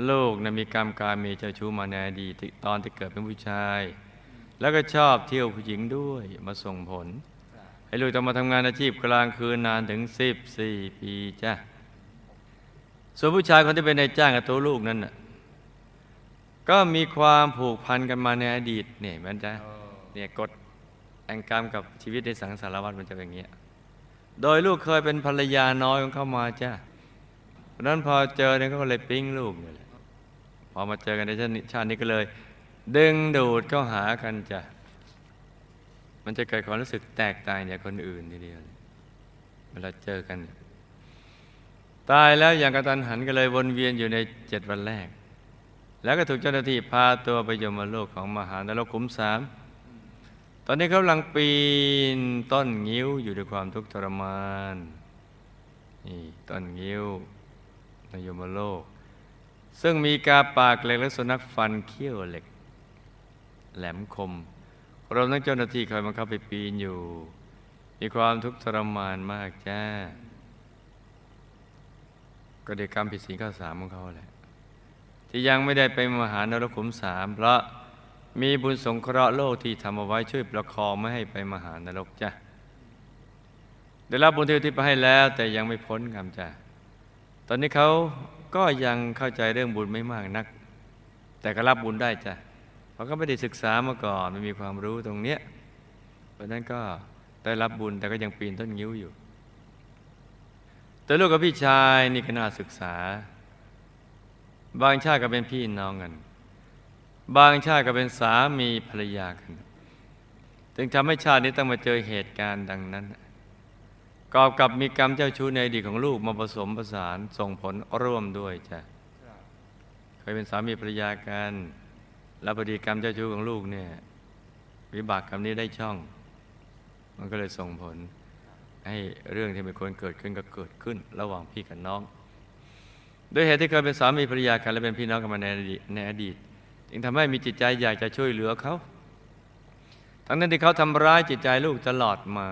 ลูกนะมีกรรมการมีเจ้าชู้มาในอดีตที่ตอนที่เกิดเป็นผู้ชาย แล้วก็ชอบเที่ยวผู้หญิงด้วยมาส่งผลครับให้ลูกต้องมาทำงานอาชีพกลางคืนนานถึง 14 ปีจ้ะส่วนผู้ชายคนที่เป็นนายจ้างกับตัวลูกนั้นน่ะก็มีความผูกพันกันมาในอดีตเนี่ยมันจะโอ้เนี่ยกฎแห่งกรรมกับชีวิตในสังสารวัฏมันจะเป็นอย่างเงี้ย โดยลูกเคยเป็นภรรยาน้อยของเขามาจ้ะเพราะนั้นพอเจอเนี่ยเขาก็เลยปิ๊งลูกเนี่ยแหละพอมาเจอกันในชาตินี้ชาตินี้ก็เลย ดึงดูดเข้าหากันจ้ะ มันจะเกิดความรู้สึกแตกต่างจากคนอื่นทีเดียวเลยเวลาเจอกัน ตายแล้วอย่างกระตันหันก็เลยวนเวียนอยู่ในเจ็ดวันแรก แล้วก็ถูกเจ้าหน้าที่พาตัวไปยมโลกของมหานรกขุมสาม ตอนนี้เขากำลังปีนต้นงิ้วอยู่ด้วยความทุกข์ทรมาน นี่ต้นงิ้วในยมโลก ซึ่งมีกาปากเหล็กและสุนัขฟันเขี้ยวเหล็ก แหลมคมรวมทั้งเจ้าหน้าที่คอยบังคับไปปีนอยู่ มีความทุกข์ทรมานมากจ้าก็เดวยกรรมผิดศีลข้อสามของเขาแหละ ที่ยังไม่ได้ไปมหานรกขุมสามเพราะ มีบุญสงเคราะห์โลกที่ทำเอาไว้ช่วยประคองไม่ให้ไปมหานรกจ้ะได้รับบุญที่อุที่ไปให้แล้ว แต่ยังไม่พ้นกรรมจ้ะตอนนี้เขาก็ยังเข้าใจเรื่องบุญไม่มากนัก แต่ก็รับบุญได้จ้ะเพราะเขาไม่ได้ศึกษามาก่อนไม่มีความรู้ตรงเนี้ยเพราะฉะนั้นก็ได้รับบุญแต่ก็ยังปีนต้นงิ้วอยู่ แต่ลูกกับพี่ชายนี่ก็น่าศึกษา บางชาติก็เป็นพี่น้องกัน บางชาติก็เป็นสามีภรรยากัน จึงทำให้ชาตินี้ต้องมาเจอเหตุการณ์ดังนั้น กอบกับมีกรรมเจ้าชู้ในอดีตของลูกมาผสมผสานส่งผลร่วมด้วยจ้ะเคยเป็นสามีภรรยากันแล้วพอดีกรรมเจ้าชู้ของลูกเนี่ย วิบากกรรมนี้ได้ช่อง มันก็เลยส่งผล ให้เรื่องที่ไม่ควรเกิดขึ้นก็เกิดขึ้น ระหว่างพี่กับน้องโดยเหตุที่เคยเป็นสามีภรรยากันและเป็นพี่น้องกันมาในในอดีต จึงทำให้มีจิตใจอยากจะช่วยเหลือเขา ทั้งนั้นที่เขาทำร้ายจิตใจลูกตลอดมา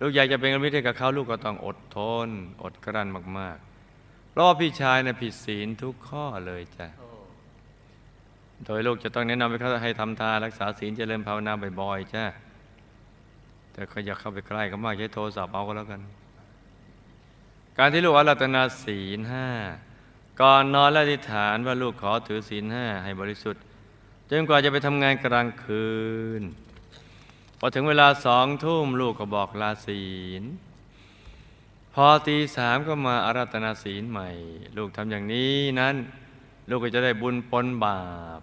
ลูกอยากจะเป็นมิตรให้กับเขาลูกก็ต้องอดทน อดกลั้นมากๆ เพราะพี่ชายนะผิดศีลทุกข้อเลยจ้ะโอ้โดยลูกจะต้องแนะนำให้เขาให้ทำทานรักษาศีลเจริญภาวนาบ่อยๆจ้ะ แต่ก็อย่าเข้าไปใกล้เขามากใช้โทรศัพท์เอาก็แล้วกัน การที่ลูกอารัตนาศีลห้า ก่อนนอนและอธิษฐานว่าลูกขอถือศีลห้าให้บริสุทธิ์จนกว่าจะไปทำงานกลางคืน พอถึงเวลาสองทุ่มลูกก็บอกลาศีล พอตีสามก็มาอารัตนาศีลใหม่ ลูกทำอย่างนี้นั้น ลูกก็จะได้บุญปนบาป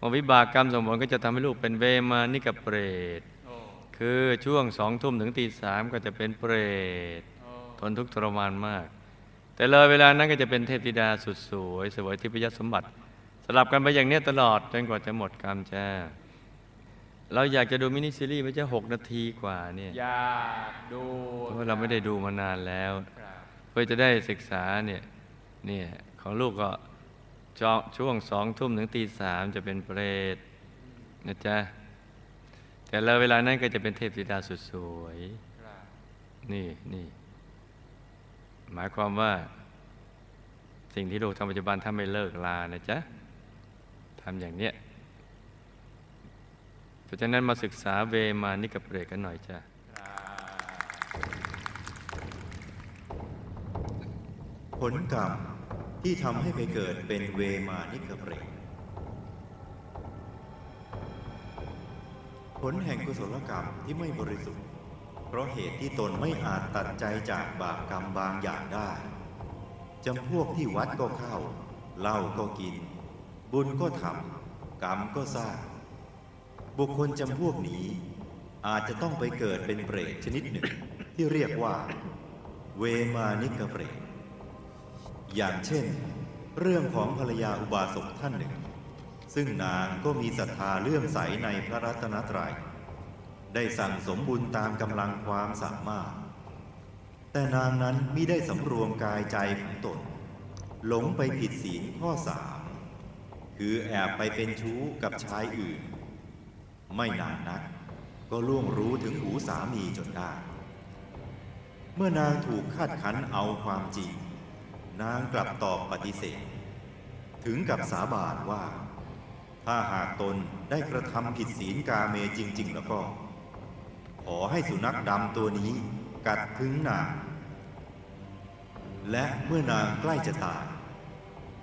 มวิบากกรรมสมผลก็จะทำให้ลูกเป็นเวมานิกเปรตคือช่วงสองทุ่มถึงตีสามก็จะเป็นเปรต ทนทุกข์ทรมานมาก แต่เลยเวลานั้นก็จะเป็นเทพธิดาสุดสวยสวยทิพยสมบัติ สลับกันไปอย่างเนี้ยตลอดจนกว่าจะหมดกรรมจ้าเราอยากจะดูมินิซีรีส์ไม่ใช่หกนาทีกว่าเนี่ยอยากดูเพราะว่าเราไม่ได้ดูมานานแล้วครับเพื่อจะได้ศึกษาเนี่ยเนี่ยของลูกก็จอช่วงสองทุ่มถึงตีสามจะเป็นเปรตนะจ๊ะแต่แล้วเวลานั้นก็จะเป็นเทพธิดาสุดสวยครับนี่นี่ หมายความว่า สิ่งที่ลูกทำปัจจุบันถ้าไม่เลิกลานะจ๊ะทำอย่างเนี้ยเพราะฉะนั้นมาศึกษาเวมานิกบเปรตกันหน่อยจ้ะผลกรรมที่ทำให้ไปเกิดเป็นเวมานิกเปรตผลแห่งกุศลกรรมที่ไม่บริสุทธิ์ ราะเหตุที่ตนไม่อาจตัดใจจากบาปกรรมบางอย่างได้จำพวกที่วัดก็เข้าเหล้าก็กิน บุญก็ทำกรรมก็สร้าง บุคคลจำพวกนี้ อาจจะต้องไปเกิดเป็นเปรตชนิดหนึ่ง ที่เรียกว่า เวมานิกเปรตอย่างเช่น เรื่องของภรรยาอุบาสกท่านหนึ่ง ซึ่งนางก็มีศรัทธาเลื่อมใสในพระรัตนตรัย ได้สั่งสมบุญตามกำลังความสามารถ แต่นางนั้นมิได้สำรวมกายใจของตน หลงไปผิดศีลข้อสามคือแอบไปเป็นชู้กับชายอื่น ไม่นานนัก ก็ล่วงรู้ถึงหูสามีจนได้ เมื่อนางถูกคาดคั้นเอาความจริง นางกลับตอบปฏิเสธ ถึงกับสาบานว่า ถ้าหากตนได้กระทำผิดศีลกาเมจริง ๆ แล้วก็ ให้สุนัขดำตัวนี้กัดถึงนาง และเมื่อนางใกล้จะตาย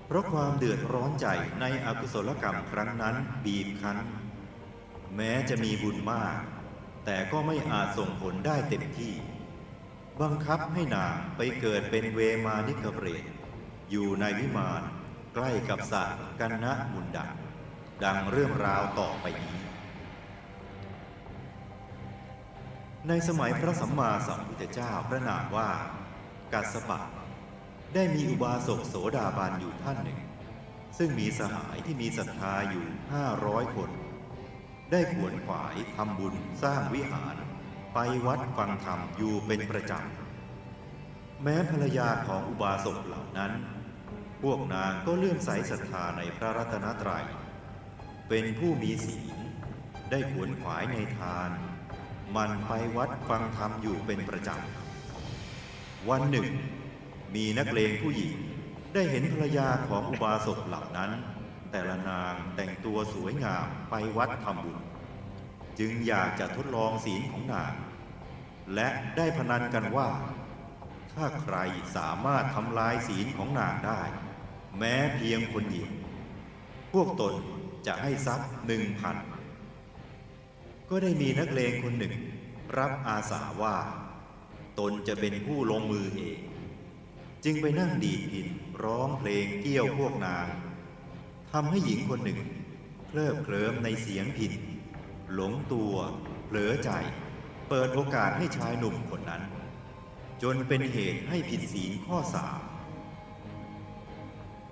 เพราะความเดือดร้อนใจในอกุศลกรรมครั้งนั้นบีบคั้น แม้จะมีบุญมาก แต่ก็ไม่อาจส่งผลได้เต็มที่ บังคับให้นางไปเกิดเป็นเวมานิกเปรตอยู่ในวิมานใกล้กับสระกันนะมุนดังดังเรื่องราวต่อไปนี้ ในสมัยพระสัมมาสัมพุทธเจ้าพระนามว่ากัสปะได้มีอุบาสกโสดาบันอยู่ท่านหนึ่ง ซึ่งมีสหายที่มีศรัทธาอยู่ห้าร้อยคน ได้ขวนขวายทำบุญสร้างวิหาร ไปวัดฟังธรรมอยู่เป็นประจำ แม้ภรรยาของอุบาสกเหล่านั้น พวกนางก็เลื่อมใสศรัทธาในพระรัตนตรัย เป็นผู้มีศีลได้ขวนขวายในทาน มันไปวัดฟังธรรมอยู่เป็นประจำ วันหนึ่ง มีนักเลงผู้หญิง ได้เห็นภรรยาของอุบาสกเหล่านั้น แต่ละนางแต่งตัวสวยงามไปวัดทำบุญ จึงอยากจะทดลองศีลของนาง และได้พนันกันว่า ถ้าใครสามารถทำลายศีลของนางได้ แม้เพียงคนเดียวพวกตนจะให้ทรัพย์หนึ่งพัน ก็ได้มีนักเลงคนหนึ่ง รับอาสาว่า ตนจะเป็นผู้ลงมือเอง จึงไปนั่งดีดพินร้องเพลงเกี่ยวพวกนางทำให้หญิงคนหนึ่งเคลิบเคลิ้มในเสียงพินหลงตัวเผลอใจ เปิดโอกาสให้ชายหนุ่มคนนั้น จนเป็นเหตุให้ผิดศีลข้อสาม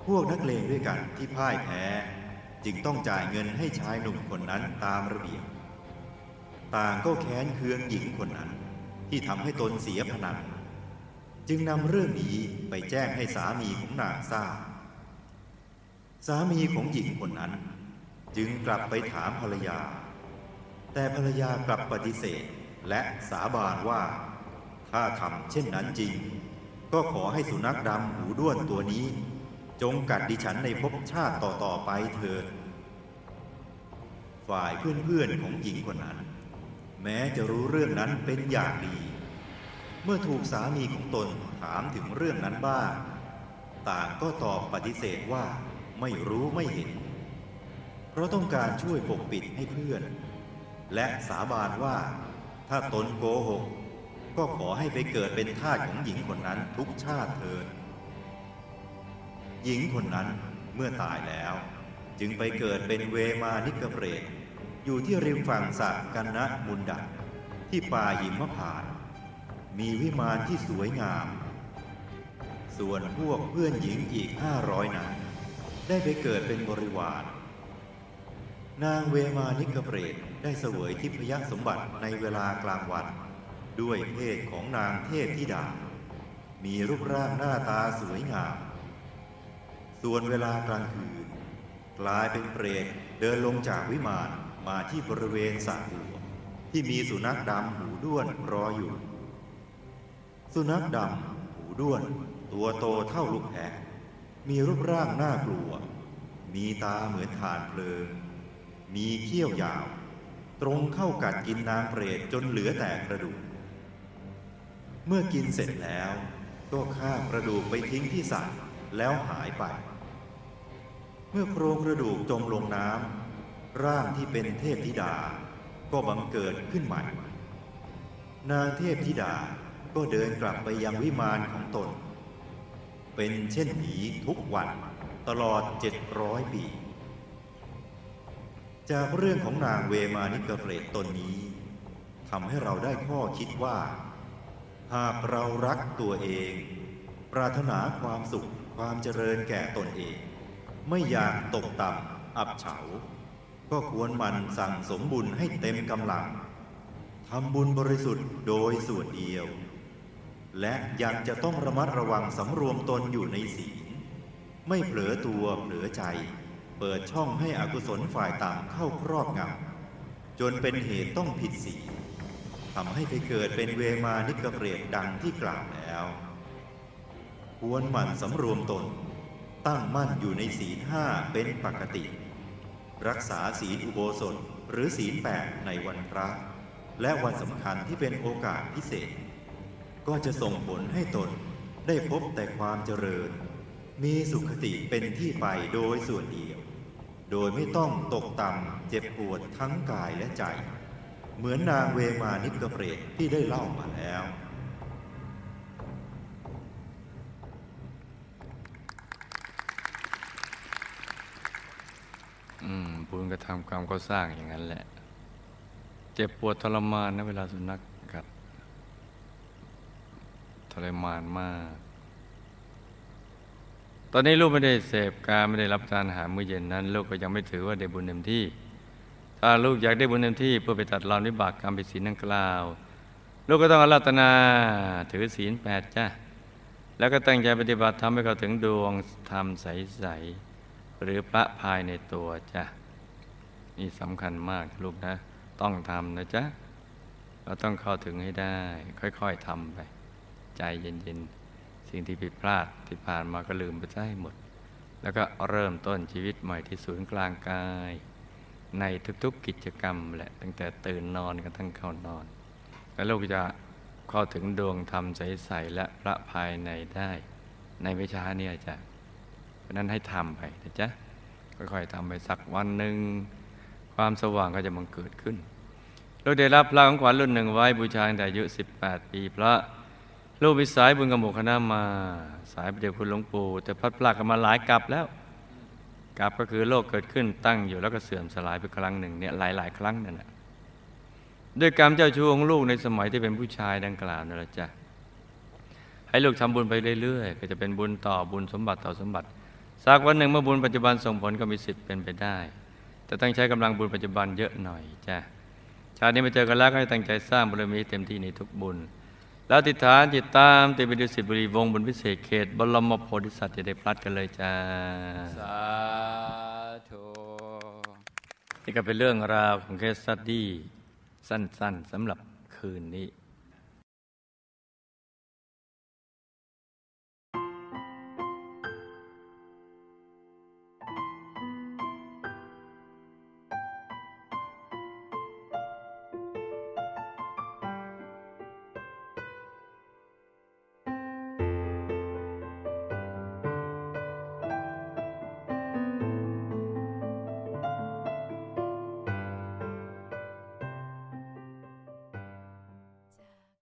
พวกนักเลงด้วยกันที่พ่ายแพ้ จึงต้องจ่ายเงินให้ชายหนุ่มคนนั้นตามระเบียบ ต่างก็แค้นเคืองหญิงคนนั้น ที่ทำให้ตนเสียพนัน จึงนำเรื่องนี้ไปแจ้งให้สามีของนางทราบ สามีของหญิงคนนั้น จึงกลับไปถามภรรยา แต่ภรรยากลับปฏิเสธและสาบานว่า ถ้าทำเช่นนั้นจริง ก็ขอให้สุนัขดำหูด้วนตัวนี้ จงกัดดิฉันในภพชาติต่อๆไปเถิด ฝ่ายเพื่อนๆของหญิงคนนั้น แม้จะรู้เรื่องนั้นเป็นอย่างดี เมื่อถูกสามีของตนถามถึงเรื่องนั้นบ้าง ต่างก็ตอบปฏิเสธว่าไม่รู้ไม่เห็น เพราะต้องการช่วยปกปิดให้เพื่อน และสาบานว่า ถ้าตนโกหก ก็ขอให้ไปเกิดเป็นทาสของหญิงคนนั้นทุกชาติเถิดหญิงคนนั้นเมื่อตายแล้ว จึงไปเกิดเป็นเวมานิกเปรต อยู่ที่ริมฝั่งสระกันนะมุนดักที่ป่าหิมพานต์มีวิมานที่สวยงาม ส่วนพวกเพื่อนหญิงอีกห้าร้อยนั้นได้ไปเกิดเป็นบริวาร นางเวมานิกเปรตได้เสวยทิพยสมบัติในเวลากลางวัน ด้วยเพศของนางเทพธิดา มีรูปร่างหน้าตาสวยงาม ส่วนเวลากลางคืนกลายเป็นเปรตเดินลงจากวิมาน มาที่บริเวณสระบัวที่มีสุนัขดำหูด้วนรออยู่ สุนัขดำหูด้วน ตัวโตเท่าลูกแพะมีรูปร่างน่ากลัว มีตาเหมือนฐานเพลิง มีเขี้ยวยาว ตรงเข้ากัดกินนางเปรตจนเหลือแต่กระดูก เมื่อกินเสร็จแล้ว ก็ข้ากระดูกไปทิ้งที่สระแล้วหายไป เมื่อโครงกระดูกจมลงน้ำ ร่างที่เป็นเทพธิดาก็บังเกิดขึ้นใหม่ นางเทพธิดาก็เดินกลับไปยังวิมานของตน เป็นเช่นนี้ทุกวันตลอดเจ็ดร้อยปี จากเรื่องของนางเวมานิกเปรตตนนี้ทำให้เราได้ข้อคิดว่า หากเรารักตัวเอง ปรารถนาความสุขความเจริญแก่ตนเอง ไม่อยากตกต่ำอับเฉา ก็ควรหมันสั่งสมบุญให้เต็มกำลังทำบุญบริสุทธิ์โดยส่วนเดียว และยังจะต้องระมัดระวังสำรวมตนอยู่ในศีลไม่เผลอตัวเผลอใจ เปิดช่องให้อกุศลฝ่ายต่ำเข้าครอบงำจนเป็นเหตุต้องผิดศีลทำให้ไปเกิดเป็นเวมานิกเปรตดังที่กล่าวแล้ว ควรหมั่นสำรวมตน ตั้งมั่นอยู่ในศีลห้าเป็นปกติ รักษาศีลอุโบสถหรือศีลแปดในวันพระ และวันสำคัญที่เป็นโอกาสพิเศษ ก็จะส่งผลให้ตนได้พบแต่ความเจริญ มีสุขติเป็นที่ไปโดยส่วนเดียว โดยไม่ต้องตกต่ำเจ็บปวดทั้งกายและใจ เหมือนนางเวมานิกเปรตที่ได้เล่ามาแล้ว บุญกระทำกรรมก็สร้างอย่างนั้นแหละ เจ็บปวดทรมานนะเวลาสุนัขกัดทรมานมาก ตอนนี้ลูกไม่ได้เสพการไม่ได้รับทานอาหารมื้อเย็นนั้น ลูกก็ยังไม่ถือว่าได้บุญเต็มที่ ถ้าลูกอยากได้บุญเต็มที่เพื่อไปตัดรอนวิบากกรรมผิดศีลดังกล่าว ลูกก็ต้องอารัตนาถือศีลแปดจ้ะแล้วก็ตั้งใจปฏิบัติทำให้เขาถึงดวงธรรมใสๆ หรือพระภายในตัวจ้ะนี่สำคัญมากลูกนะ ต้องทำนะจ๊ะ เราต้องเข้าถึงให้ได้ ค่อยๆทำไป ใจเย็นๆ สิ่งที่ผิดพลาดที่ผ่านมาก็ลืมไปซะให้หมด แล้วก็เริ่มต้นชีวิตใหม่ที่ศูนย์กลางกาย ในทุกๆกิจกรรมแหละ ตั้งแต่ตื่นนอนกันทั้งเข้านอน แล้วลูกจะเข้าถึงดวงธรรมใสๆและพระภายในได้ ในไม่ช้าเนี่ยจ้ะ ราะนั้นให้ทำไปนะจ๊ะค่อยๆทำไปสักวันหนึ่งความสว่างก็จะบังเกิดขึ้นเราได้รับพระของขวัญรุ่นหนึ่งไว้บูชาตั้งแต่อายุ 18 ปีพระลูกมีสายบุญกับหมูคณะมา สายประเดี๋ยวคุณหลวงปู่แต่พัดพลากกันมาหลายกลับแล้วกลับก็คือโลกเกิดขึ้นตั้งอยู่แล้วก็เสื่อมสลายไปครั้งหนึ่งเนี่ยหลายหลายๆครั้งนั่นแหละด้วยกรรมเจ้าชู้ของลูกในสมัยที่เป็นผู้ชายดังกล่าวนั่นแหละจ้ะให้ลูกทำบุญไปเรื่อยๆ ก็จะเป็นบุญต่อบุญสมบัติต่อสมบัติ สักวันหนึ่งเมื่อบุญปัจจุบันส่งผลก็มีสิทธิ์เป็นไปได้ แต่ต้องใช้กำลังบุญปัจจุบันเยอะหน่อยจ้ะชาตินี้มาเจอกันแล้วก็ให้ตั้งใจสร้างบารมีให้เต็มที่ในทุกบุญ แล้วอธิษฐานจิตตามติดไปดุสิตบุรีวงศ์บุญพิเศษเขตบรมโพธิสัตว์จะได้ไม่พลัดกันเลยจ้าสาธุนี่ก็เป็นเรื่องราวของ case study สั้นๆสำหรับคืนนี้